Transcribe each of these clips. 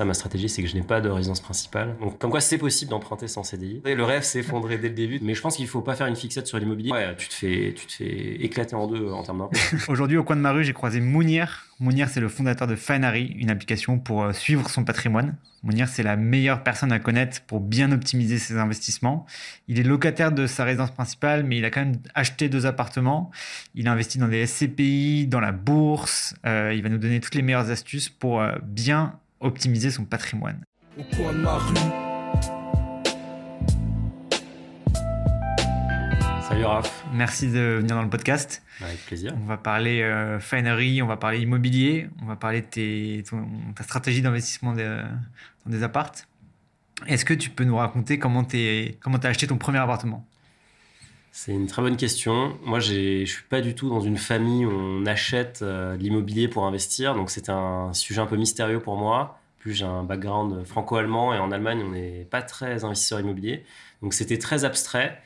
Ça, ma stratégie, c'est que je n'ai pas de résidence principale. Donc, comme quoi, c'est possible d'emprunter sans CDI. Et le rêve s'est effondré dès le début. Mais je pense qu'il faut pas faire une fixette sur l'immobilier. Ouais, tu te fais, tu te fais éclater en deux en termes d'impôts. Aujourd'hui, au coin de ma rue, j'ai croisé Mounir. Mounir, c'est le fondateur de Finery, une application pour euh, suivre son patrimoine. Mounir, c'est la meilleure personne à connaître pour bien optimiser ses investissements. Il est locataire de sa résidence principale, mais il a quand même acheté deux appartements. Il a investi dans des SCPI, dans la bourse. Euh, il va nous donner toutes les meilleures astuces pour euh, bien optimiser son patrimoine. Au coin de ma rue. Salut Raph. Merci de venir dans le podcast. Avec plaisir. On va parler euh, Finery, on va parler immobilier, on va parler de tes, ta stratégie d'investissement dans des appartes. Est-ce que tu peux nous raconter comment tu as acheté ton premier appartement? C'est une très bonne question. Moi, je suis pas du tout dans une famille où on achète euh, l'immobilier pour investir, donc c'est un sujet un peu mystérieux pour moi. Plus j'ai un background franco-allemand et en Allemagne, on n'est pas très investisseur immobilier, donc c'était très abstrait.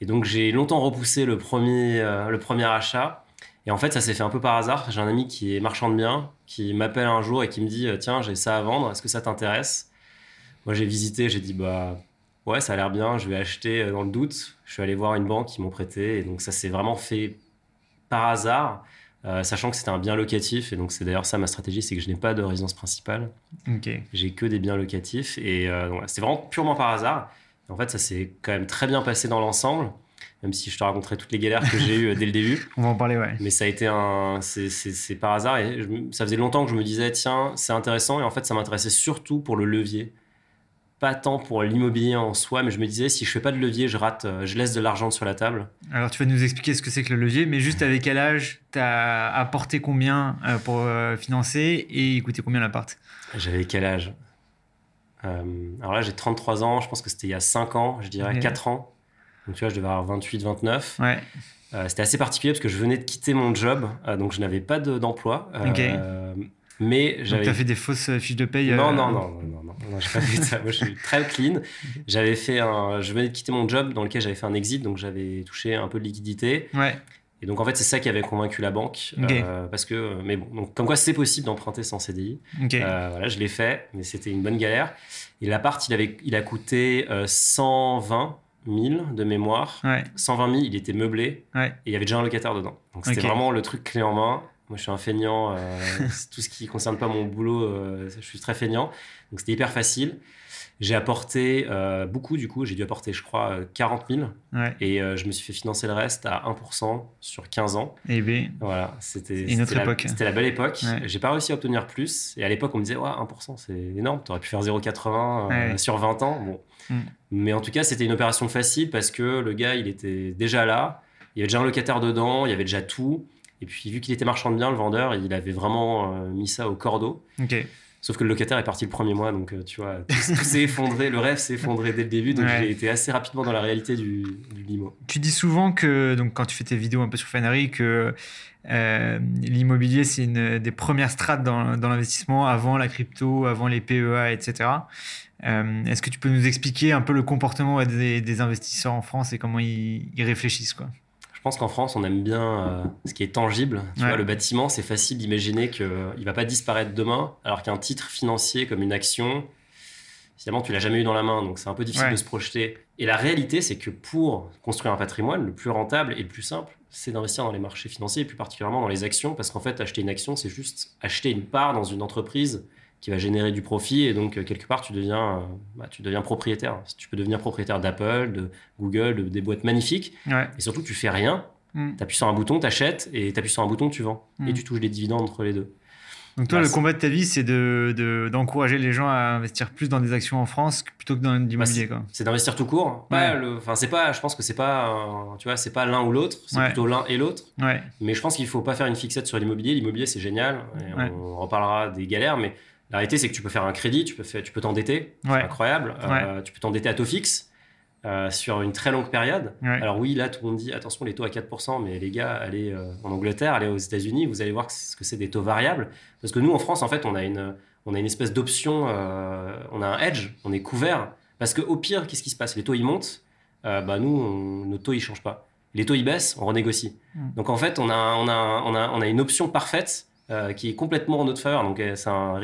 Et donc j'ai longtemps repoussé le premier, euh, le premier achat. Et en fait, ça s'est fait un peu par hasard. J'ai un ami qui est marchand de biens, qui m'appelle un jour et qui me dit Tiens, j'ai ça à vendre, est-ce que ça t'intéresse? Moi, j'ai visité, j'ai dit Bah ouais, ça a l'air bien, je vais acheter euh, dans le doute. Je suis allé voir une banque qui m'ont prêté. Et donc, ça s'est vraiment fait par hasard, euh, sachant que c'était un bien locatif. Et donc, c'est d'ailleurs ça ma stratégie, c'est que je n'ai pas de résidence principale. J'ai que des biens locatifs. Et euh, c'était vraiment purement par hasard. en fait, ça s'est quand même très bien passé dans l'ensemble. Même si je te raconterai toutes les galères que j'ai eues dès le début. On va en parler, ouais. Mais ça a été un. C'est par hasard. Et ça faisait longtemps que je me disais, tiens, c'est intéressant. Et en fait, ça m'intéressait surtout pour le levier pas tant pour l'immobilier en soi, mais je me disais, si je fais pas de levier, je rate, euh, je laisse de l'argent sur la table. Alors, tu vas nous expliquer ce que c'est que le levier, mais juste avec quel âge tu as apporté combien euh, pour euh, financer et coûter combien l'appart? J'avais quel âge? Alors là, j'ai 33 ans, je pense que c'était il y a 5 ans, je dirais 4 ans. Donc, tu vois, je devais avoir 28, 29. Ouais. c'était assez particulier parce que je venais de quitter mon job, donc je n'avais pas d'emploi. ok mais j'avais. Tu as fait des fausses fiches de paye Non, non, non, non, non, non, j'ai pas fait ça. Moi, je suis très clean. J'avais fait un. Je venais de quitter mon job dans lequel j'avais fait un exit, donc j'avais touché un peu de liquidité. Ouais. Et donc, en fait, c'est ça qui avait convaincu la banque. Euh, parce que, mais bon, donc, comme quoi c'est possible d'emprunter sans CDI. Euh, voilà, je l'ai fait, mais c'était une bonne galère. Et l'appart, il, avait, il a coûté 120 000 de mémoire. Ouais. 120 000, il était meublé. Ouais. Et il y avait déjà un locataire dedans. Donc, c'était vraiment le truc clé en main. Moi, je suis un feignant. Euh, tout ce qui ne concerne pas mon boulot, euh, je suis très feignant. Donc, c'était hyper facile. J'ai apporté euh, beaucoup, du coup. J'ai dû apporter, je crois, 40 000. Et je me suis fait financer le reste à 1% sur 15 ans. Et eh bien, voilà, c'était une autre époque. C'était la belle époque. J'ai pas réussi à obtenir plus. Et à l'époque, on me disait, ouais, 1%, c'est énorme. Tu aurais pu faire 0,80 sur 20 ans. Bon. Mm. Mais en tout cas, c'était une opération facile parce que le gars, il était déjà là. Il y avait déjà un locataire dedans. Il y avait déjà tout. Et puis, vu qu'il était marchand de biens, le vendeur, il avait vraiment euh, mis ça au cordeau. Sauf que le locataire est parti le premier mois, donc euh, tu vois, tout, s'est effondré, le rêve s'est effondré dès le début, donc j'ai été assez rapidement dans la réalité du, limo. Tu dis souvent que, donc quand tu fais tes vidéos un peu sur Fanery, que euh, l'immobilier c'est une des premières strates dans, l'investissement avant la crypto, avant les PEA, etc. Est-ce que tu peux nous expliquer un peu le comportement des, investisseurs en France et comment ils, ils réfléchissent quoi? Je pense qu'en France, on aime bien euh, ce qui est tangible. Tu vois, le bâtiment, c'est facile d'imaginer qu'il ne va pas disparaître demain, alors qu'un titre financier comme une action, finalement, tu l'as jamais eu dans la main, donc c'est un peu difficile de se projeter. Et la réalité, c'est que pour construire un patrimoine, le plus rentable et le plus simple, c'est d'investir dans les marchés financiers et plus particulièrement dans les actions, parce qu'en fait, acheter une action, c'est juste acheter une part dans une entreprise qui va générer du profit et donc euh, quelque part tu deviens, euh, bah, tu deviens propriétaire. Tu peux devenir propriétaire d'Apple, de Google, de, des boîtes magnifiques et surtout tu fais rien. Mm. Tu appuies sur un bouton, tu achètes et tu appuies sur un bouton, tu vends et mm. tu touches des dividendes entre les deux. Donc toi, bah, le combat de ta vie, c'est d'encourager de, les gens à investir plus dans des actions en France plutôt que dans l'immobilier. Bah, c'est d'investir tout court. Enfin, c'est pas. Je pense que c'est pas. tu vois, c'est pas l'un ou l'autre. C'est plutôt l'un et l'autre. Mais je pense qu'il faut pas faire une fixette sur l'immobilier. L'immobilier, c'est génial. on reparlera des galères, mais la réalité, c'est que tu peux faire un crédit, tu peux, tu peux t'endetter, c'est incroyable. Euh, tu peux t'endetter à taux fixe euh, sur une très longue période. Alors oui, là, tout le monde dit, attention, les taux à 4%, mais les gars, allez euh, en Angleterre, allez aux États-Unis, vous allez voir ce que c'est des taux variables. Parce que nous, en France, en fait, on a une, on a une espèce d'option, on a un hedge, on est couvert. Parce qu'au pire, qu'est-ce qui se passe? Les taux, ils montent, bah, nous, nos taux, ils changent pas. Les taux, ils baissent, on renégocie. Mm. Donc en fait, on a, on, a, on, a, on a une option parfaite euh, qui est complètement en notre faveur. Donc, euh, c'est un,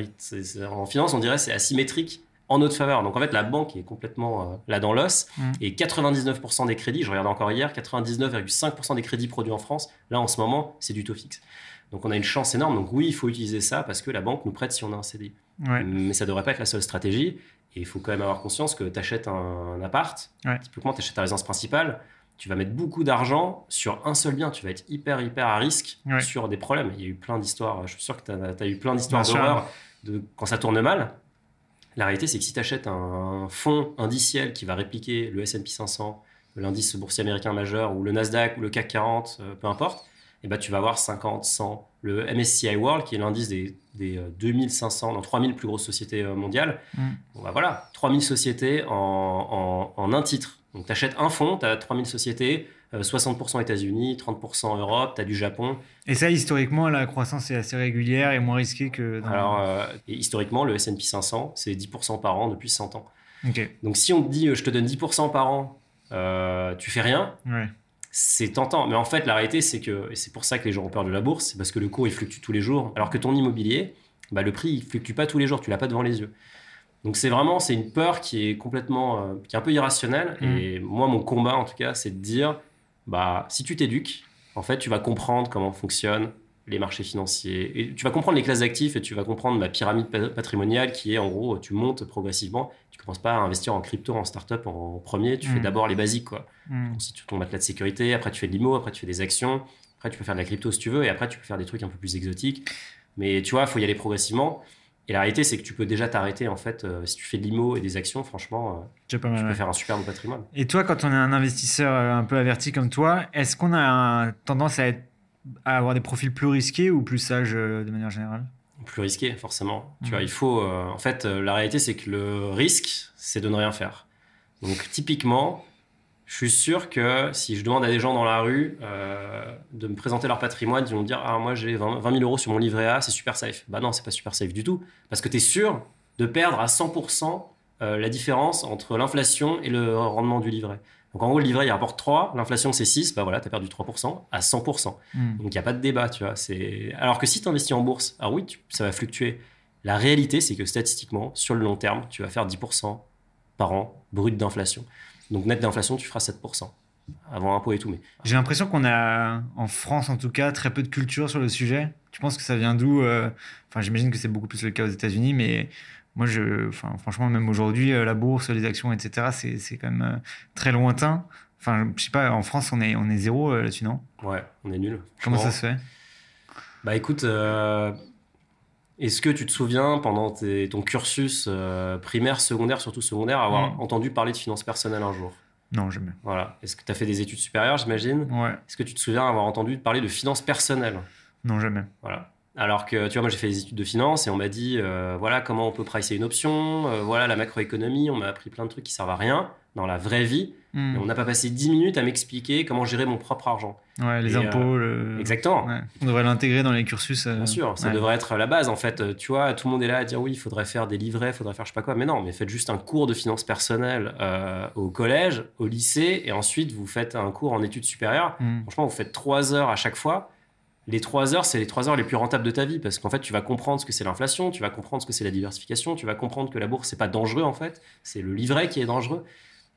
en finance, on dirait c'est asymétrique en notre faveur. Donc, en fait, la banque est complètement euh, là dans l'os. Mm. Et 99% des crédits, je regardais encore hier, 99,5% des crédits produits en France, là, en ce moment, c'est du taux fixe. Donc, on a une chance énorme. Donc, oui, il faut utiliser ça parce que la banque nous prête si on a un CDI. Ouais. Mais ça devrait pas être la seule stratégie. Et il faut quand même avoir conscience que tu achètes un, un appart, Ouais. typiquement tu achètes ta résidence principale, tu vas mettre beaucoup d'argent sur un seul bien. Tu vas être hyper, hyper à risque Ouais. sur des problèmes. Il y a eu plein d'histoires, je suis sûr que tu as, eu plein d'histoires d'horreur de, quand ça tourne mal. La réalité, c'est que si tu achètes un fonds indiciel qui va répliquer le S&P 500, l'indice boursier américain majeur, ou le Nasdaq, ou le CAC 40, euh, peu importe, eh ben, tu vas avoir 50, 100. Le MSCI World, qui est l'indice des, des euh, 2500, non, 3000 plus grosses sociétés euh, mondiales, Mm. bon, bah voilà, 3000 sociétés en, en- en un titre. Donc, tu achètes un fonds, tu as 3000 sociétés, euh, 60% États-Unis, 30% Europe, tu as du Japon. Et ça, historiquement, la croissance est assez régulière et moins risquée que dans... Alors, euh, historiquement, le S&P 500, c'est 10% par an depuis 100 ans. Ok, Donc, si on te dit, euh, je te donne 10% par an, euh, tu fais rien, ouais. c'est tentant. Mais en fait, la réalité, c'est que, et c'est pour ça que les gens ont peur de la bourse, c'est parce que le cours, il fluctue tous les jours. Alors que ton immobilier, bah, le prix, il fluctue pas tous les jours, tu l'as pas devant les yeux. Donc c'est vraiment, c'est une peur qui est complètement, euh, qui est un peu irrationnelle. Mm. Et moi, mon combat, en tout cas, c'est de dire, bah, si tu t'éduques, en fait, tu vas comprendre comment fonctionnent les marchés financiers. Et tu vas comprendre les classes d'actifs et tu vas comprendre ma pyramide pa- patrimoniale qui est, en gros, tu montes progressivement. Tu commences pas à investir en crypto, en start-up en premier, tu fais Mm. d'abord les basiques, quoi Hmm. constitue ton matelas de sécurité, après tu fais de l'IMO, après tu fais des actions, après tu peux faire de la crypto si tu veux, et après tu peux faire des trucs un peu plus exotiques. Mais tu vois, il faut y aller progressivement. Et la réalité, c'est que tu peux déjà t'arrêter, en fait, euh, si tu fais de l'IMO et des actions, franchement, euh, tu peux ouais. faire un super beau patrimoine. Et toi, quand on est un investisseur euh, un peu averti comme toi, est-ce qu'on a un- tendance à, être- à avoir des profils plus risqués ou plus sages de manière générale? Plus risqué, forcément. Tu vois, il faut. en fait, la réalité, c'est que le risque, c'est de ne rien faire. Donc, typiquement, je suis sûr que si je demande à des gens dans la rue euh, de me présenter leur patrimoine, ils vont me dire Ah, moi j'ai 20, 20 000 euros sur mon livret A, c'est super safe. Bah non, c'est pas super safe du tout. Parce que tu es sûr de perdre à 100% euh, la différence entre l'inflation et le rendement du livret. Donc en gros, le livret il rapporte 3, l'inflation c'est 6, bah voilà, tu as perdu 3% à 100%. Hmm. Donc il n'y a pas de débat, tu vois. C'est... Alors que si tu investis en bourse, alors oui, tu- ça va fluctuer. La réalité, c'est que statistiquement, sur le long terme, tu vas faire 10% par an brut d'inflation. Donc net d'inflation, tu feras 7%. Avant impôt et tout. Mais J'ai l'impression qu'on a, en France en tout cas, très peu de culture sur le sujet. Tu penses que ça vient d'où euh, Enfin, j'imagine que c'est beaucoup plus le cas aux États-Unis, mais moi, je, enfin, franchement, même aujourd'hui, euh, la bourse, les actions, etc., c'est, c'est quand même euh, très lointain. Enfin, je sais pas, en France, on est, on est zéro là-dessus, non? Ouais, on est nul. Comment ça se fait? Bah écoute, euh, est-ce que tu te souviens pendant tes- ton cursus euh, primaire, secondaire, surtout secondaire, avoir Mm. entendu parler de finances personnelles un jour? Non, jamais. Voilà. Est-ce que tu as fait des études supérieures, j'imagine? Ouais, Est-ce que tu te souviens avoir entendu parler de finances personnelles? Non, jamais. Voilà. Alors que, tu vois, moi j'ai fait des études de finance et on m'a dit, euh, voilà comment on peut pricer une option, euh, voilà la macroéconomie, on m'a appris plein de trucs qui servent à rien dans la vraie vie. Hmm. Et on n'a pas passé 10 minutes à m'expliquer comment gérer mon propre argent. Ouais, les Et, euh, impôts. le- Exactement. Ouais. On devrait l'intégrer dans les cursus. Bien sûr, ça ouais. devrait être la base en fait. Tu vois, tout le monde est là à dire oui, il faudrait faire des livrets, il faudrait faire je sais pas quoi. Mais non, mais faites juste un cours de finances personnelles au collège, au lycée, et ensuite vous faites un cours en études supérieures. Hmm. Franchement, vous faites trois heures à chaque fois. Les trois heures, c'est les trois heures les plus rentables de ta vie parce qu'en fait, tu vas comprendre ce que c'est l'inflation, tu vas comprendre ce que c'est la diversification, tu vas comprendre que la bourse, c'est pas dangereux en fait, c'est le livret qui est dangereux.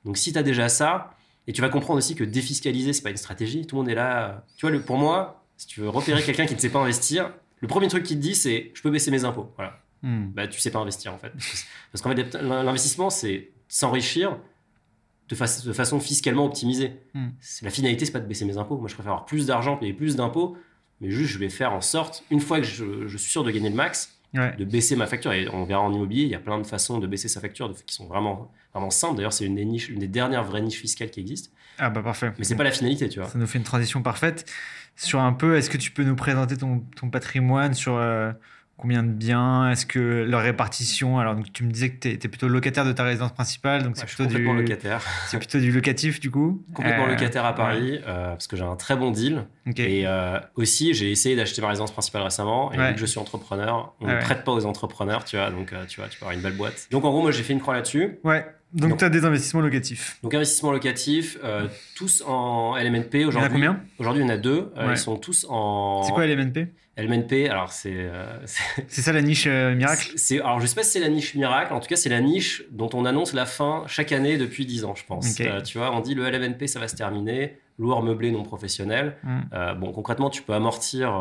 Donc, si tu as déjà ça, et tu vas comprendre aussi que défiscaliser, c'est pas une stratégie, tout le monde est là. Tu vois, le, pour moi, si tu veux repérer quelqu'un qui ne sait pas investir, le premier truc qu'il te dit, c'est je peux baisser mes impôts. Voilà. Hmm. Bah, tu sais pas investir en fait. Parce qu'en fait, l'investissement, c'est s'enrichir de, fa- de façon fiscalement optimisée. Hmm. La finalité, c'est pas de baisser mes impôts. Moi, je préfère avoir plus d'argent, payer plus d'impôts, mais juste, je vais faire en sorte, une fois que je, je suis sûr de gagner le max, Ouais. de baisser ma facture. Et on verra en immobilier, il y a plein de façons de baisser sa facture de- qui sont vraiment, vraiment simples. D'ailleurs, c'est une, des niches- une des dernières vraies niches fiscales qui existent. Ah bah parfait. Mais c'est pas la finalité, tu vois. Ça nous fait une transition parfaite. Sur un peu, est-ce que tu peux nous présenter ton, ton patrimoine sur euh, combien de biens Est-ce que leur répartition Alors, donc, tu me disais que tu étais plutôt locataire de ta résidence principale, donc Ouais, c'est plutôt, complètement du, locataire. c'est plutôt du locatif du coup Complètement Euh, locataire à ouais. Paris, euh, parce que j'ai un très bon deal. Et euh, aussi, j'ai essayé d'acheter ma résidence principale récemment. Et Ouais. vu que je suis entrepreneur, on Ah ne prête pas aux entrepreneurs, tu vois. Donc, tu vois, tu peux avoir une belle boîte. Donc, en gros, moi, j'ai fait une croix là-dessus. Ouais. Donc, tu as des investissements locatifs. Donc investissement locatif, euh, tous en LMNP Il y en a aujourd'hui. combien? Aujourd'hui, il y en a deux. Euh, Ouais. Ils sont tous en C'est quoi LMNP LMNP. Alors c'est, euh, c'est- C'est ça la niche miracle? C'est, alors je sais pas si c'est la niche miracle. En tout cas, c'est la niche dont on annonce la fin chaque année depuis 10 ans, je pense. Tu vois, on dit le LMNP, ça va se terminer. Loueur meublé non professionnel. Hmm. Bon, concrètement, tu peux amortir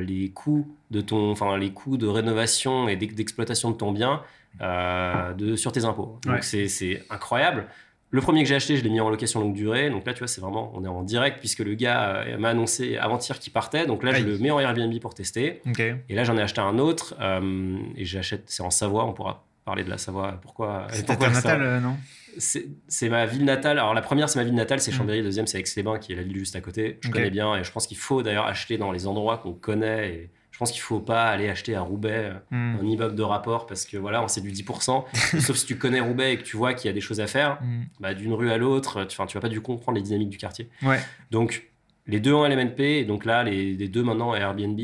les coûts de ton, enfin les coûts de rénovation et d'ex- d'exploitation de ton bien de, sur tes impôts. Donc Ouais. c'est, c'est incroyable. Le premier que j'ai acheté, je l'ai mis en location longue durée. Donc là, tu vois, c'est vraiment, on est en direct puisque le gars euh, m'a annoncé avant-hier qu'il partait. Donc là, je le mets en Airbnb pour tester. Et là, j'en ai acheté un autre euh, et j'achète, c'est en Savoie. On pourra parler de la Savoie. Pourquoi C'est ta natale, euh, non? C'est c'est ma ville natale. Alors la première, c'est ma ville natale, c'est Mm. Chambéry. La deuxième, c'est Aix-les-Bains, qui est la ville juste à côté. Je connais bien et je pense qu'il faut d'ailleurs acheter dans les endroits qu'on connaît. Et je pense qu'il faut pas aller acheter à Roubaix euh, Hmm. un immeuble de rapport parce que voilà, c'est du 10%. Sauf si tu connais Roubaix et que tu vois qu'il y a des choses à faire, Hmm. bah, d'une rue à l'autre, tu, tu vas pas du comprendre les dynamiques du quartier. Ouais. Donc les deux en LMNP et donc là les, les deux maintenant à Airbnb.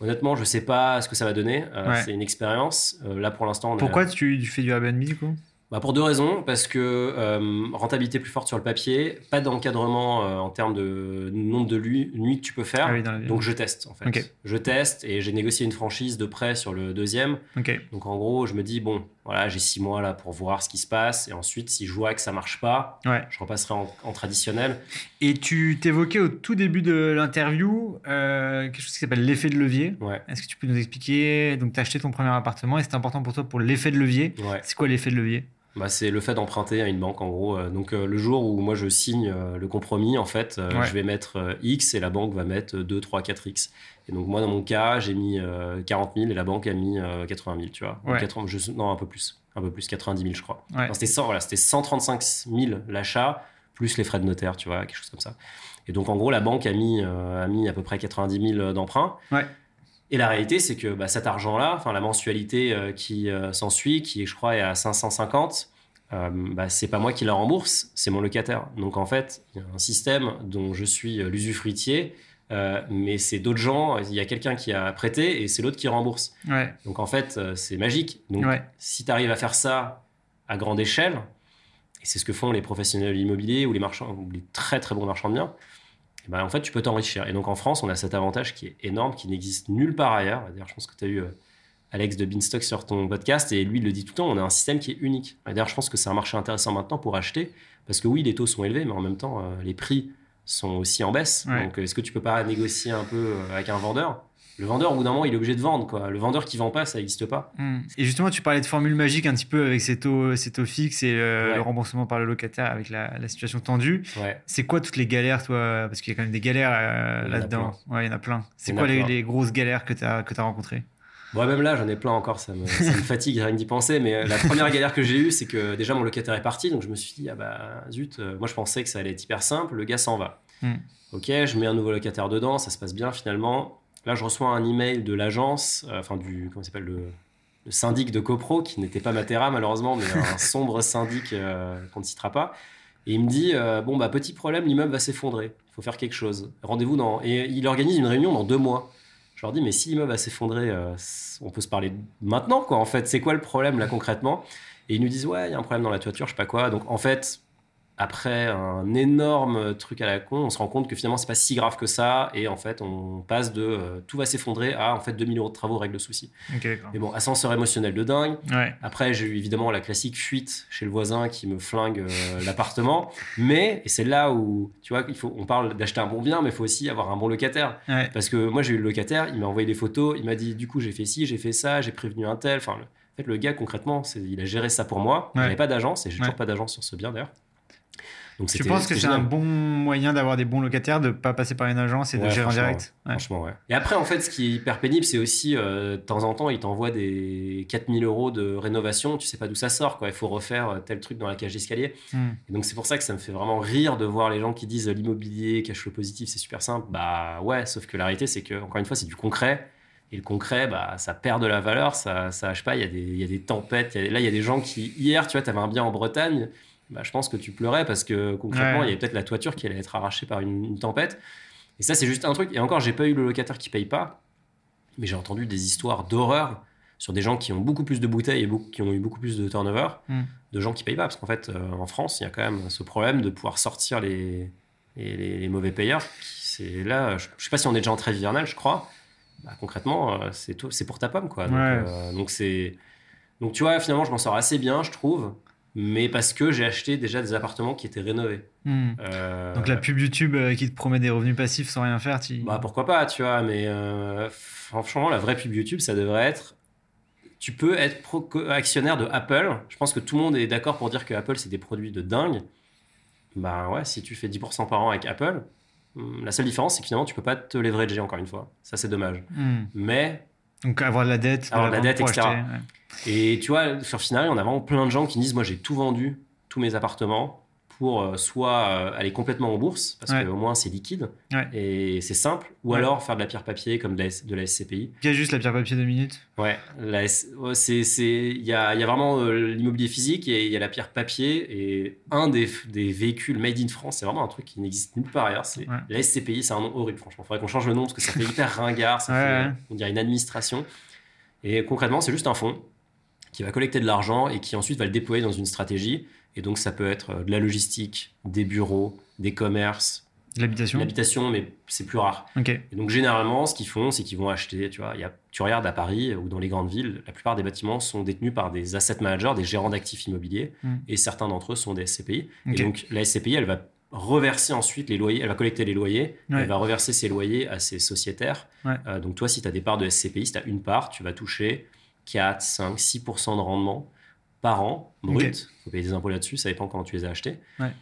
Honnêtement, je sais pas ce que ça va donner. Euh, Ouais. C'est une expérience. Euh, là pour l'instant, on Pourquoi tu, tu fais du Airbnb du coup? Bah pour deux raisons. Parce que euh, rentabilité plus forte sur le papier, pas d'encadrement euh, en termes de nombre de nuits que tu peux faire. Ah oui. Donc je teste en fait. Je teste et j'ai négocié une franchise de prêt sur le deuxième. Donc en gros, je me dis, bon, voilà, j'ai six mois là pour voir ce qui se passe. Et ensuite, si je vois que ça marche pas, Ouais. je repasserai en, en traditionnel. Et tu t'évoquais au tout début de l'interview euh, quelque chose qui s'appelle l'effet de levier. Ouais, Est-ce que tu peux nous expliquer? Donc, tu as acheté ton premier appartement et c'est important pour toi pour l'effet de levier. ouais. C'est quoi l'effet de levier? Bah, c'est le fait d'emprunter à une banque en gros. Euh, Donc euh, le jour où moi je signe euh, le compromis, en fait, Ouais. je vais mettre X et la banque va mettre 2, 3, 4 X. Et donc moi dans mon cas, j'ai mis euh, 40 000 et la banque a mis euh, 80 000, tu vois. Ou Ouais. 80 je- non, un peu plus. Un peu plus, 90 000 je crois. Ouais. Enfin, c'était 100, voilà, c'était 135 000 l'achat, plus les frais de notaire, tu vois, quelque chose comme ça. Et donc en gros, la banque a mis, a mis à peu près 90 000 d'emprunt. Ouais. Et la réalité, c'est que bah, cet argent-là, enfin la mensualité euh, qui euh, s'ensuit, qui je crois est à 550, euh, bah, c'est pas moi qui la rembourse, c'est mon locataire. Donc en fait, il y a un système dont je suis euh, l'usufruitier, mais c'est d'autres gens. Il y a quelqu'un qui a prêté et c'est l'autre qui rembourse. Ouais. Donc en fait, c'est magique. Donc Ouais. si tu arrives à faire ça à grande échelle, et c'est ce que font les professionnels immobiliers ou les marchands, ou les très très bons marchands de biens, ben, en fait, tu peux t'enrichir. Et donc en France, on a cet avantage qui est énorme, qui n'existe nulle part ailleurs. D'ailleurs, je pense que tu as eu euh, Alex de Beanstalk sur ton podcast, et lui, il le dit tout le temps, on a un système qui est unique. D'ailleurs, je pense que c'est un marché intéressant maintenant pour acheter, parce que oui, les taux sont élevés, mais en même temps, euh, les prix sont aussi en baisse. Ouais. Donc, est-ce que tu peux pas négocier un peu euh, avec un vendeur? Le vendeur, au bout d'un moment, il est obligé de vendre. Quoi. Le vendeur qui vend pas, ça n'existe pas. Hmm. Et justement, tu parlais de formule magique un petit peu avec ces taux, ces taux fixes et euh, Ouais. le remboursement par le locataire avec la, la situation tendue. Ouais. C'est quoi toutes les galères, toi? Parce qu'il y a quand même des galères euh, là-dedans. Ouais, il y en a plein. C'est quoi les, grosses galères que tu as, as rencontrées? Bon, même là, j'en ai plein encore, ça me, ça me fatigue rien d'y penser. Mais euh, la première galère que j'ai eue, c'est que déjà mon locataire est parti, donc je me suis dit, ah bah zut, euh, moi je pensais que ça allait être hyper simple, le gars s'en va. Hmm. Ok, je mets un nouveau locataire dedans, ça se passe bien finalement. Là, je reçois un email de l'agence, euh, enfin du, comment s'appelle, le, le syndic de CoPro, qui n'était pas Matera malheureusement, mais un sombre syndic euh, qu'on ne citera pas. Et il me dit, euh, bon, bah petit problème, l'immeuble va s'effondrer, il faut faire quelque chose. Rendez-vous dans. Et il organise une réunion dans deux mois. Je leur dis, mais si l'immeuble va s'effondrer, on peut se parler maintenant, quoi, en fait. C'est quoi le problème, là, concrètement? Et ils nous disent, ouais, il y a un problème dans la toiture, je sais pas quoi. Donc, en fait, après un énorme truc à la con, on se rend compte que finalement, c'est pas si grave que ça. Et en fait, on passe de euh, tout va s'effondrer à, en fait, 2000 euros de travaux règle le souci. Mais bon, ascenseur émotionnel de dingue. Ouais. Après, j'ai eu évidemment la classique fuite chez le voisin qui me flingue euh, l'appartement. Mais, et c'est là où, tu vois, il faut, on parle d'acheter un bon bien, mais il faut aussi avoir un bon locataire. Ouais. Parce que moi, j'ai eu le locataire, il m'a envoyé des photos, il m'a dit, du coup, j'ai fait ci, j'ai fait ça, j'ai prévenu un tel. Enfin, le- en fait, le gars, concrètement, il a géré ça pour moi. Il Ouais. n'avait pas d'agence, et j'ai toujours pas d'agence sur ce bien d'ailleurs. Donc, Tu penses que c'est un bon moyen d'avoir des bons locataires, de pas passer par une agence et de gérer en direct Ouais. Franchement, ouais. Et après, en fait, ce qui est hyper pénible, c'est aussi, euh, de temps en temps, ils t'envoient des 4000 euros de rénovation, tu sais pas d'où ça sort, quoi. Il faut refaire euh, tel truc dans la cage d'escalier. Hmm. Et donc, c'est pour ça que ça me fait vraiment rire de voir les gens qui disent euh, l'immobilier, cash flow positif, c'est super simple. Bah ouais, sauf que la réalité, c'est que, encore une fois, c'est du concret. Et le concret, bah, ça perd de la valeur, ça, ça je sais pas, il y, a des- il y a des tempêtes. y a- là, il y a des gens qui, hier, tu vois, tu avais un bien en Bretagne, bah, je pense que tu pleurais parce que concrètement, Ouais. il y avait peut-être la toiture qui allait être arrachée par une, une tempête. Et ça, c'est juste un truc. Et encore, j'ai pas eu le locataire qui paye pas, mais j'ai entendu des histoires d'horreur sur des gens qui ont beaucoup plus de bouteilles et beaucoup- qui ont eu beaucoup plus de turnover, Mm. de gens qui payent pas. Parce qu'en fait, euh, en France, il y a quand même ce problème de pouvoir sortir les, les, les- les mauvais payeurs. C'est là, je, je sais pas si on est déjà en trêve hivernale, je crois. Bah, concrètement, euh, c'est pour ta pomme, quoi. Donc, Ouais. euh, donc c'est, donc tu vois, finalement, je m'en sors assez bien, je trouve. Mais parce que j'ai acheté déjà des appartements qui étaient rénovés. Hmm. Euh, Donc la pub YouTube euh, qui te promet des revenus passifs sans rien faire, tu... bah pourquoi pas, tu vois, mais euh, franchement, la vraie pub YouTube, ça devrait être. Tu peux être pro- actionnaire de Apple. Je pense que tout le monde est d'accord pour dire que Apple, c'est des produits de dingue. Bah ouais, si tu fais 10% par an avec Apple, hum, la seule différence, c'est que finalement, tu peux pas te leverager encore une fois. Ça, c'est dommage. Hmm. Mais, Donc avoir de la dette, Avoir de la dette, etc. acheter, ouais. Et tu vois, sur Finari, on a vraiment plein de gens qui disent Moi, j'ai tout vendu, tous mes appartements, pour euh, soit euh, aller complètement en bourse, parce Ouais. qu'au moins, c'est liquide Ouais. et c'est simple, ou Ouais. alors faire de la pierre papier comme de la, de la SCPI. Il y a juste la pierre papier deux minutes. Ouais, il y a, y a vraiment euh, l'immobilier physique et il y a la pierre papier. Et un des, des véhicules made in France, c'est vraiment un truc qui n'existe nulle part ailleurs. C'est la SCPI, c'est un nom horrible, franchement. Il faudrait qu'on change le nom parce que ça fait hyper ringard, ça fait, on dirait une administration. Et concrètement, c'est juste un fonds qui va collecter de l'argent et qui ensuite va le déployer dans une stratégie. Et donc, ça peut être euh, de la logistique, des bureaux, des commerces, L'habitation. l'habitation, mais c'est plus rare. Et donc généralement, ce qu'ils font, c'est qu'ils vont acheter, tu vois, y a, tu regardes à Paris ou dans les grandes villes, la plupart des bâtiments sont détenus par des asset managers, des gérants d'actifs immobiliers, Mm. et certains d'entre eux sont des SCPI. Et donc la SCPI, elle va reverser ensuite les loyers, elle va collecter les loyers, Ouais. elle va reverser ses loyers à ses sociétaires. Ouais. Euh, donc toi, si tu as des parts de SCPI, si tu as une part, tu vas toucher 4, 5, 6% de rendement par an, brut. Il faut payer des impôts là-dessus, ça dépend quand tu les as achetés. Ouais.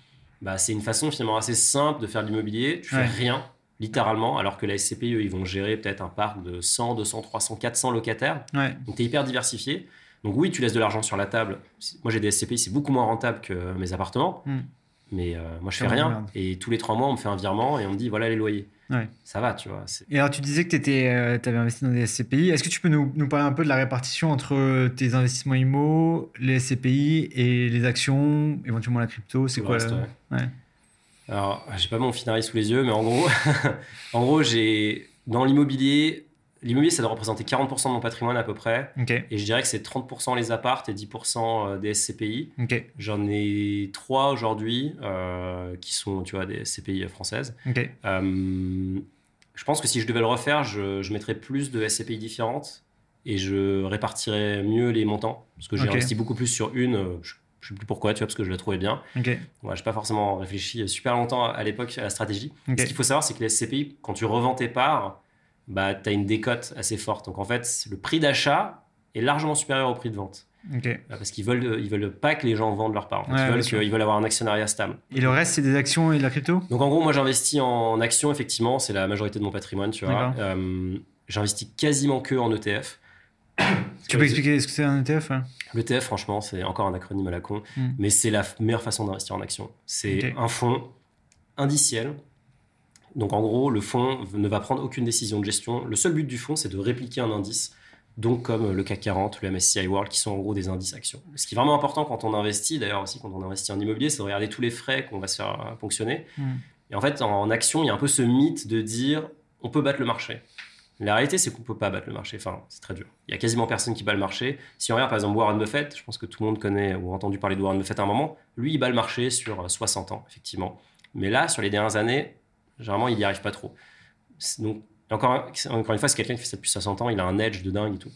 Bah, c'est une façon finalement assez simple de faire de l'immobilier. Tu Ouais. fais rien, littéralement, alors que la SCPI, eux, ils vont gérer peut-être un parc de 100, 200, 300, 400 locataires. Ouais. Donc tu es hyper diversifié. Donc oui, tu laisses de l'argent sur la table. Moi, j'ai des SCPI, c'est beaucoup moins rentable que mes appartements. Mm. Mais euh, moi, je fais Ah, rien. merde. Et tous les trois mois, on me fait un virement et on me dit voilà les loyers. Ouais. Ça va, tu vois. Et alors, tu disais que tu avais investi dans des SCPI. Est-ce que tu peux nous, nous parler un peu de la répartition entre tes investissements IMO, les SCPI et les actions, éventuellement la crypto? C'est quoi reste, ouais. Alors, j'ai pas mon finari sous les yeux, mais en gros, en gros, j'ai dans l'immobilier, l'immobilier, ça doit représenter 40% de mon patrimoine à peu près. Et je dirais que c'est 30% les appartes et 10% des SCPI. J'en ai trois aujourd'hui euh, qui sont, tu vois, des SCPI françaises. Euh, je pense que si je devais le refaire, je, je mettrais plus de SCPI différentes et je répartirais mieux les montants. Parce que j'ai investi beaucoup plus sur une. euh, Je, je sais plus pourquoi, tu vois, parce que je la trouvais bien. Ok. Ouais, j'ai pas forcément réfléchi super longtemps à l'époque à la stratégie. Ce qu'il faut savoir, c'est que les SCPI, quand tu revends tes parts, bah, tu as une décote assez forte. Donc en fait, le prix d'achat est largement supérieur au prix de vente. Ok. Euh, Parce qu'ils veulent, ils veulent pas que les gens vendent leurs parts. En fait, Ouais, ils, veulent sûr. que- ils veulent avoir un actionnariat stable. Et le reste, c'est des actions et de la crypto? Donc en gros, moi j'investis en actions, effectivement, c'est la majorité de mon patrimoine, tu vois. Euh, J'investis quasiment que en ETF. Tu peux expliquer ce que c'est un ETF L'ETF, franchement, c'est encore un acronyme à la con, Mm. mais c'est la meilleure façon d'investir en action. C'est un fonds indiciel. Donc en gros, le fonds ne va prendre aucune décision de gestion. Le seul but du fonds, c'est de répliquer un indice, donc comme le CAC 40, le MSCI World, qui sont en gros des indices actions. Ce qui est vraiment important quand on investit, d'ailleurs aussi quand on investit en immobilier, c'est de regarder tous les frais qu'on va se faire euh, fonctionner. Mm. Et en fait, en action, il y a un peu ce mythe de dire on peut battre le marché. La réalité, c'est qu'on peut pas battre le marché. Enfin, c'est très dur. Il y a quasiment personne qui bat le marché. Si on regarde par exemple Warren Buffett, je pense que tout le monde connaît ou a entendu parler de Warren Buffett à un moment. Lui, il bat le marché sur euh, 60 ans, effectivement. Mais là, sur les dernières années, généralement, il n'y arrive pas trop. Donc, encore, encore une fois, c'est quelqu'un qui fait ça depuis 60 ans. Il a un edge de dingue et tout.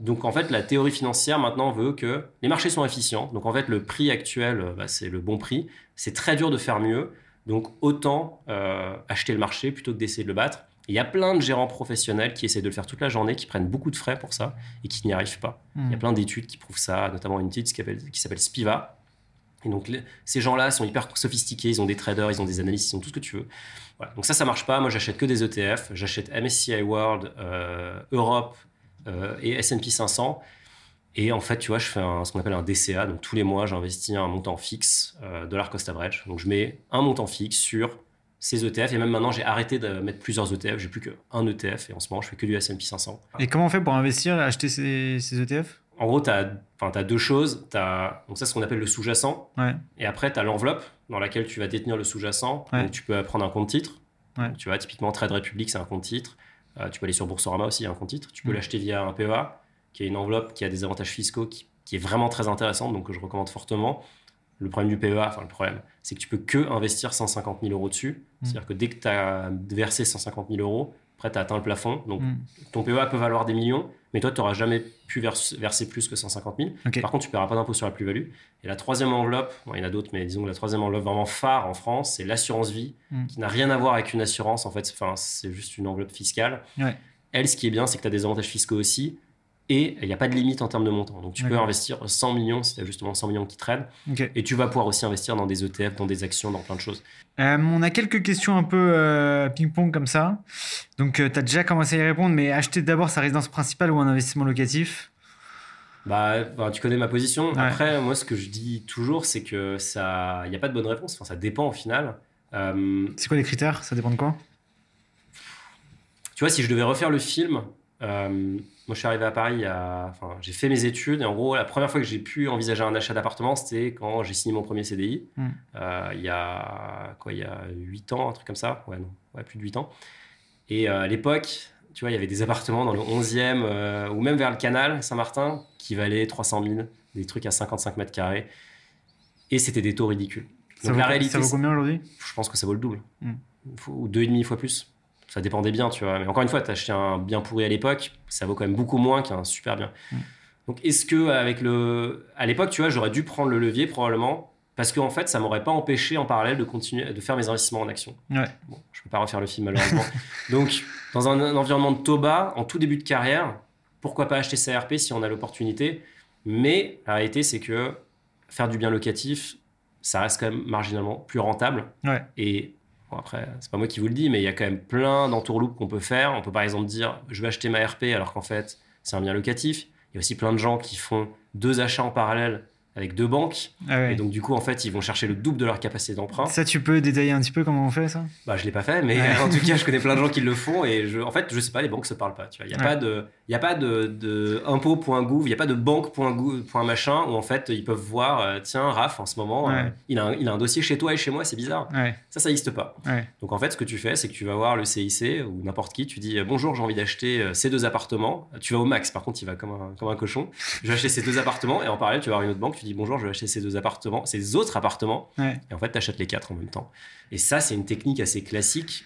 Donc, en fait, la théorie financière maintenant veut que les marchés sont efficients. Donc, en fait, le prix actuel, euh, bah, c'est le bon prix. C'est très dur de faire mieux. Donc, autant euh, acheter le marché plutôt que d'essayer de le battre. Il y a plein de gérants professionnels qui essaient de le faire toute la journée, qui prennent beaucoup de frais pour ça et qui n'y arrivent pas. Il y a Hmm. plein d'études qui prouvent ça, notamment une étude qui s'appelle Spiva. Et donc, ces gens-là sont hyper sophistiqués, ils ont des traders, ils ont des analystes, ils ont tout ce que tu veux. Donc ça, ça marche pas. Moi, j'achète que des ETF. J'achète MSCI World, euh, Europe euh, et S&P 500. Et en fait, tu vois, je fais ce qu'on appelle un DCA. Donc tous les mois, j'investis un montant fixe, euh, dollar cost average. Donc je mets un montant fixe sur ces ETF. Et même maintenant, j'ai arrêté de mettre plusieurs ETF. J'ai plus qu'un ETF. Et en ce moment, je fais que du S&P 500. Et comment on fait pour investir, acheter ces, ETF En gros, tu as, deux choses. Donc ça, c'est ce qu'on appelle le sous-jacent. Ouais. Et après, tu as l'enveloppe dans laquelle tu vas détenir le sous-jacent. Ouais. Donc, tu peux prendre un compte titre. Ouais. Tu vois, typiquement, Trade Republic, c'est un compte titre. Euh, tu peux aller sur Boursorama aussi, il y a un compte titre. Tu peux Mm. l'acheter via un PEA, qui est une enveloppe qui a des avantages fiscaux qui, qui est vraiment très intéressante, donc que je recommande fortement. Le problème du PEA, enfin le problème, c'est que tu peux que investir 150 000 euros dessus. Mm. C'est-à-dire que dès que tu as versé 150 000 euros, après tu as atteint le plafond. Donc Mm. ton PEA peut valoir des millions, mais toi tu n'auras jamais pu vers- verser plus que 150 000. Ok. Par contre, tu ne paieras pas d'impôt sur la plus-value. Et la troisième enveloppe, bon, il y en a d'autres, mais disons que la troisième enveloppe vraiment phare en France, c'est l'assurance vie, Mm. qui n'a rien à voir avec une assurance. En fait, enfin, c'est juste une enveloppe fiscale. Ouais. Elle, ce qui est bien, c'est que tu as des avantages fiscaux aussi. Et il n'y a pas de limite en termes de montant. Donc tu peux investir 100 millions si tu as justement 100 millions qui traînent. Ok. Et tu vas pouvoir aussi investir dans des ETF, dans des actions, dans plein de choses. Euh, on a quelques questions un peu euh, ping-pong comme ça. Donc, tu as déjà commencé à y répondre, mais acheter d'abord sa résidence principale ou un investissement locatif? Bah, bah, tu connais ma position. Ouais. Après, moi, ce que je dis toujours, c'est que ça, il n'y a pas de bonne réponse. Enfin, ça dépend au final. Euh, C'est quoi les critères? Ça dépend de quoi? Tu vois, si je devais refaire le film, euh, moi, je suis arrivé à Paris, enfin, j'ai fait mes études. Et en gros, la première fois que j'ai pu envisager un achat d'appartement, c'était quand j'ai signé mon premier CDI. Hmm. Euh, il y a quoi, il y a 8 ans, un truc comme ça. Ouais, non, ouais, plus de 8 ans. Et euh, à l'époque, tu vois, il y avait des appartements dans le 11e euh, ou même vers le canal Saint-Martin qui valaient 300 000, des trucs à 55 mètres carrés. Et c'était des taux ridicules. ça Donc vaut, la réalité, ça vaut combien aujourd'hui? Je pense que ça vaut le double. Hmm. Ou deux et demi fois plus. Ça dépendait bien, tu vois. Mais encore une fois, tu acheté un bien pourri à l'époque, ça vaut quand même beaucoup moins qu'un super bien. Hmm. Donc, est-ce que avec le, à l'époque, tu vois, j'aurais dû prendre le levier probablement parce qu'en fait, ça m'aurait pas empêché en parallèle de continuer de faire mes investissements en action. Ouais. Bon, je peux pas refaire le film malheureusement. Donc, dans un, un environnement de bas, en tout début de carrière, pourquoi pas acheter sa RP si on a l'opportunité? Mais la réalité, c'est que faire du bien locatif, ça reste quand même marginalement plus rentable. Ouais. Et bon, après, c'est pas moi qui vous le dis, mais il y a quand même plein d'entourloupes qu'on peut faire. On peut par exemple dire je vais acheter ma RP alors qu'en fait c'est un bien locatif. Il y a aussi plein de gens qui font deux achats en parallèle avec deux banques. Ah ouais. Et donc du coup, en fait, ils vont chercher le double de leur capacité d'emprunt. Ça, tu peux détailler un petit peu comment on fait ça? Bah, je l'ai pas fait, mais Ouais. en tout cas, je connais plein de gens qui le font et je, en fait, je sais pas, les banques se parlent pas. Tu vois, il y a Ouais. pas de, il y a pas de, de impôt.gouv, il y a pas de banque.gouv.machin où en fait ils peuvent voir, euh, tiens, Raph, en ce moment, euh, il, a un, il a un dossier chez toi et chez moi, c'est bizarre. Ouais. Ça, ça n'existe pas. Ouais. Donc en fait, ce que tu fais, c'est que tu vas voir le CIC ou n'importe qui, tu dis euh, bonjour, j'ai envie d'acheter ces deux appartements. Tu vas au max, par contre, il va comme un, comme un cochon. Je vais acheter ces deux appartements et en parallèle, tu vas voir une autre banque, tu dis bonjour, je vais acheter ces deux appartements, ces autres appartements. Et en fait, tu achètes les quatre en même temps. Et ça, c'est une technique assez classique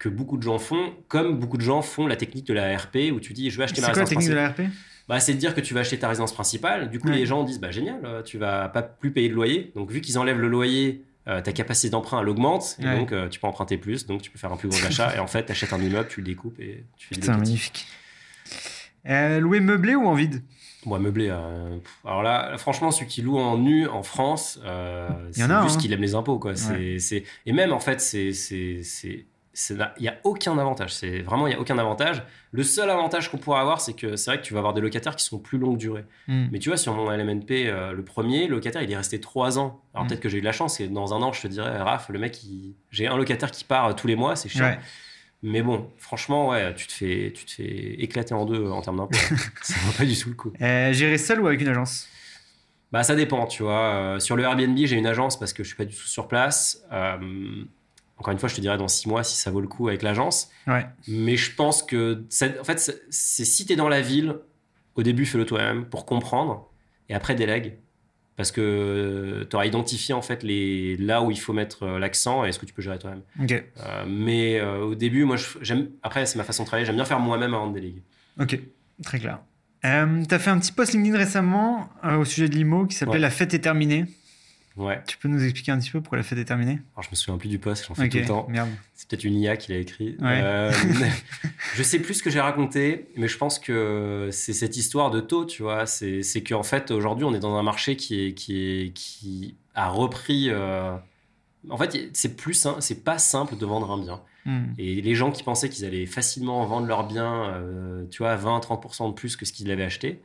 que beaucoup de gens font, comme beaucoup de gens font la technique de la RP où tu dis je vais acheter ma C'est quoi la résidence technique de principale. la RP Bah, c'est de dire que tu vas acheter ta résidence principale. Du coup, Ouais. les gens disent bah génial, euh, tu vas pas plus payer de loyer. Donc vu qu'ils enlèvent le loyer, euh, ta capacité d'emprunt elle augmente et Ouais. donc euh, tu peux emprunter plus, donc tu peux faire un plus gros achat. et en fait, tu achètes un immeuble, tu le découpes et tu fais Putain, magnifique. Euh, louer meublé ou en vide? Moi, meublé. euh, alors là, franchement, celui qui loue en nu en France, euh, c'est juste hein. qu'il aime les impôts, quoi. Et même, en fait, c'est, il y a aucun avantage. C'est vraiment, il y a aucun avantage. Le seul avantage qu'on pourra avoir, c'est que c'est vrai que tu vas avoir des locataires qui sont plus longue durée. Hmm. Mais tu vois, sur mon LMNP, euh, le premier, le locataire, il est resté trois ans. Alors Mm. peut-être que j'ai eu de la chance et dans un an, je te dirais, Raph, le mec, il- j'ai un locataire qui part euh, tous les mois, c'est chiant. Ouais. Mais bon, franchement, ouais, tu te fais, tu te fais éclater en deux en termes d'impôts. ça vaut pas du tout le coup. Euh, gérer seul ou avec une agence? Bah, ça dépend, tu vois. Euh, sur le Airbnb, j'ai une agence parce que je suis pas du tout sur place. Euh, encore une fois, je te dirais dans six mois si ça vaut le coup avec l'agence. Ouais. Mais je pense que, ça- en fait, c'est- si tu es dans la ville, au début, fais-le toi-même pour comprendre et après délègue. Parce que tu auras identifié en fait les, là où il faut mettre euh, l'accent et ce que tu peux gérer toi-même. Euh, mais euh, au début, moi, j'aime. Après, c'est ma façon de travailler. J'aime bien faire moi-même avant de déléguer. Ok. Très clair. Euh, tu as fait un petit post LinkedIn récemment euh, au sujet de l'IMO qui s'appelait Ouais. La fête est terminée. Ouais. Tu peux nous expliquer un petit peu pourquoi la fête est terminée? Alors, je me souviens plus du poste. J'en fais Ok, tout le temps. merde. C'est peut-être une IA qui l'a écrit. Ouais. Euh, je sais plus ce que j'ai raconté, mais je pense que c'est cette histoire de taux, tu vois. C'est c'est qu'en fait, aujourd'hui, on est dans un marché qui, est, qui, est, qui a repris. euh, En fait, c'est plus c'est pas simple de vendre un bien. Hmm. Et les gens qui pensaient qu'ils allaient facilement vendre leur bien, euh, tu vois, 20-30% de plus que ce qu'ils avaient acheté,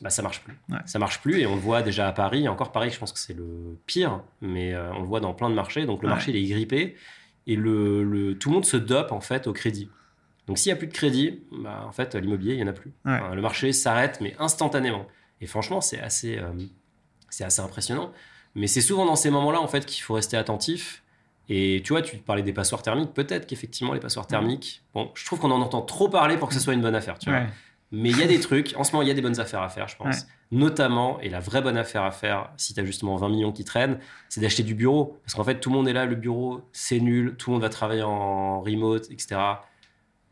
bah, ça marche plus. Ouais. Ça marche plus et on le voit déjà à Paris. Encore Paris, je pense que c'est le pire, mais euh, on le voit dans plein de marchés. Donc le Ouais. marché, il est grippé et le, le- tout le monde se dope en fait au crédit. Donc s'il n'y a plus de crédit, bah, en fait, l'immobilier, il n'y en a plus. Ouais. Enfin, le marché s'arrête, mais instantanément. Et franchement, c'est assez, euh, c'est assez impressionnant. Mais c'est souvent dans ces moments-là en fait qu'il faut rester attentif. Et tu vois, tu parlais des passoires thermiques. Peut-être qu'effectivement, les passoires thermiques, bon, je trouve qu'on en entend trop parler pour que ce soit une bonne affaire. Tu vois. Ouais. Mais il y a des trucs, en ce moment, il y a des bonnes affaires à faire, je pense. Notamment, et la vraie bonne affaire à faire, si tu as justement 20 millions qui traînent, c'est d'acheter du bureau. Parce qu'en fait, tout le monde est là, le bureau, c'est nul, tout le monde va travailler en remote, etc.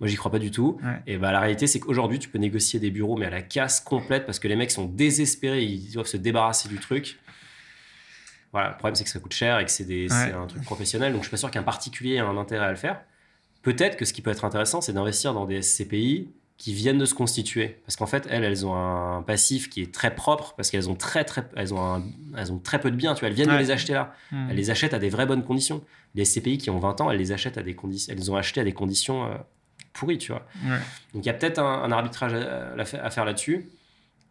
Moi, j'y crois pas du tout. Et bah, la réalité, c'est qu'aujourd'hui, tu peux négocier des bureaux, mais à la casse complète, parce que les mecs sont désespérés, ils doivent se débarrasser du truc. Voilà, le problème, c'est que ça coûte cher et que c'est un truc professionnel. Donc, je suis pas sûr qu'un particulier ait un intérêt à le faire. Peut-être que ce qui peut être intéressant, c'est d'investir dans des SCPI qui viennent de se constituer. Parce qu'en fait, elles, elles ont un passif qui est très propre parce qu'elles ont très, très, elles ont, elles ont très peu de biens. Tu vois, elles viennent de les acheter là. Hmm. Elles les achètent à des vraies bonnes conditions. Les SCPI qui ont 20 ans, elles les achètent à des conditions, elles ont acheté à des conditions euh, pourries, tu vois. Donc il y a peut-être un, arbitrage à, faire là-dessus.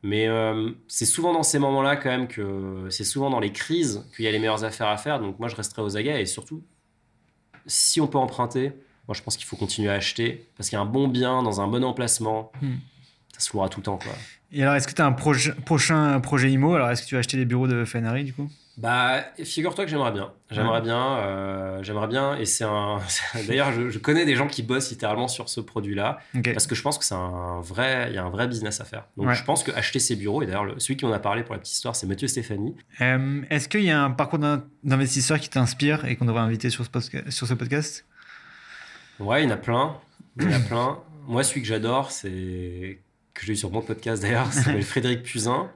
Mais euh, c'est souvent dans ces moments-là quand même que c'est souvent dans les crises qu'il y a les meilleures affaires à faire. Donc moi, je resterai aux aguets et surtout, si on peut emprunter, moi, je pense qu'il faut continuer à acheter parce qu'il y a un bon bien dans un bon emplacement. Hmm. Ça se louera tout le temps. Quoi. Et alors, est-ce que tu as un prochain projet IMO Alors, est-ce que tu vas acheter les bureaux de Fenari du coup? Bah, figure-toi que j'aimerais bien. J'aimerais bien, euh, j'aimerais bien. Et c'est un. D'ailleurs, je, connais des gens qui bossent littéralement sur ce produit-là parce que je pense que c'est un vrai, il y a un vrai business à faire. Donc, je pense que acheter ces bureaux. Et d'ailleurs, celui qui en a parlé pour la petite histoire, c'est Mathieu Stéphanie. Euh, est-ce qu'il y a un parcours d'investisseur qui t'inspire et qu'on devrait inviter sur ce, sur ce podcast? Ouais, il y en a plein. Il y en a plein. Moi, celui que j'adore, c'est que j'ai eu sur mon podcast d'ailleurs, c'est Frédéric Puzin.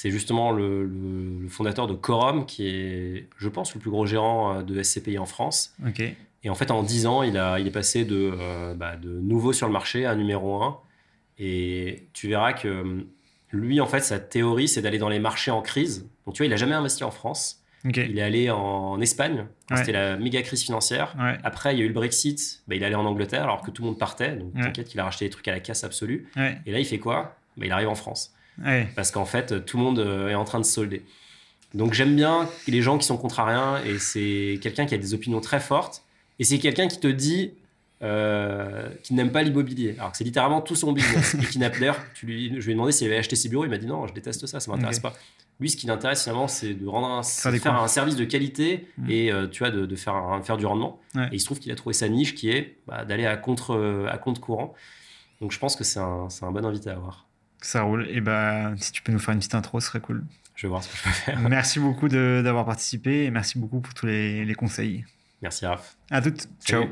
C'est justement le, fondateur de Corum, qui est, je pense, le plus gros gérant euh, de SCPI en France. Et en fait, en 10 ans, il, a, il est passé de, euh, bah, de nouveau sur le marché à numéro 1. Et tu verras que lui, en fait, sa théorie, c'est d'aller dans les marchés en crise. Donc, tu vois, il n'a jamais investi en France. Il est allé en Espagne, c'était la méga crise financière. Après, il y a eu le Brexit, bah, il est allé en Angleterre alors que tout le monde partait. Donc, t'inquiète, il a racheté des trucs à la casse absolue. Et là, il fait quoi? Bah, Il arrive en France. Parce qu'en fait, tout le monde euh, est en train de solder. Donc, j'aime bien les gens qui sont contrariens et c'est quelqu'un qui a des opinions très fortes. Et c'est quelqu'un qui te dit euh, qu'il n'aime pas l'immobilier. Alors que c'est littéralement tout son business. et qui n'a d'ailleurs, je lui ai demandé s'il avait acheté ses bureaux. Il m'a dit non, je déteste ça, ça m'intéresse pas. Lui, ce qui l'intéresse finalement, c'est de rendre un, faire, un service de qualité mm. et euh, tu vois, de, faire, faire du rendement. Et il se trouve qu'il a trouvé sa niche qui est bah, d'aller à contre, à contre courant. Donc je pense que c'est un, un, bon invité à avoir. Ça roule. Et bah, si tu peux nous faire une petite intro, ce serait cool. Je vais voir ce que je peux faire. Merci beaucoup d'avoir participé et merci beaucoup pour tous les, les conseils. Merci Raph. À toutes. Ciao.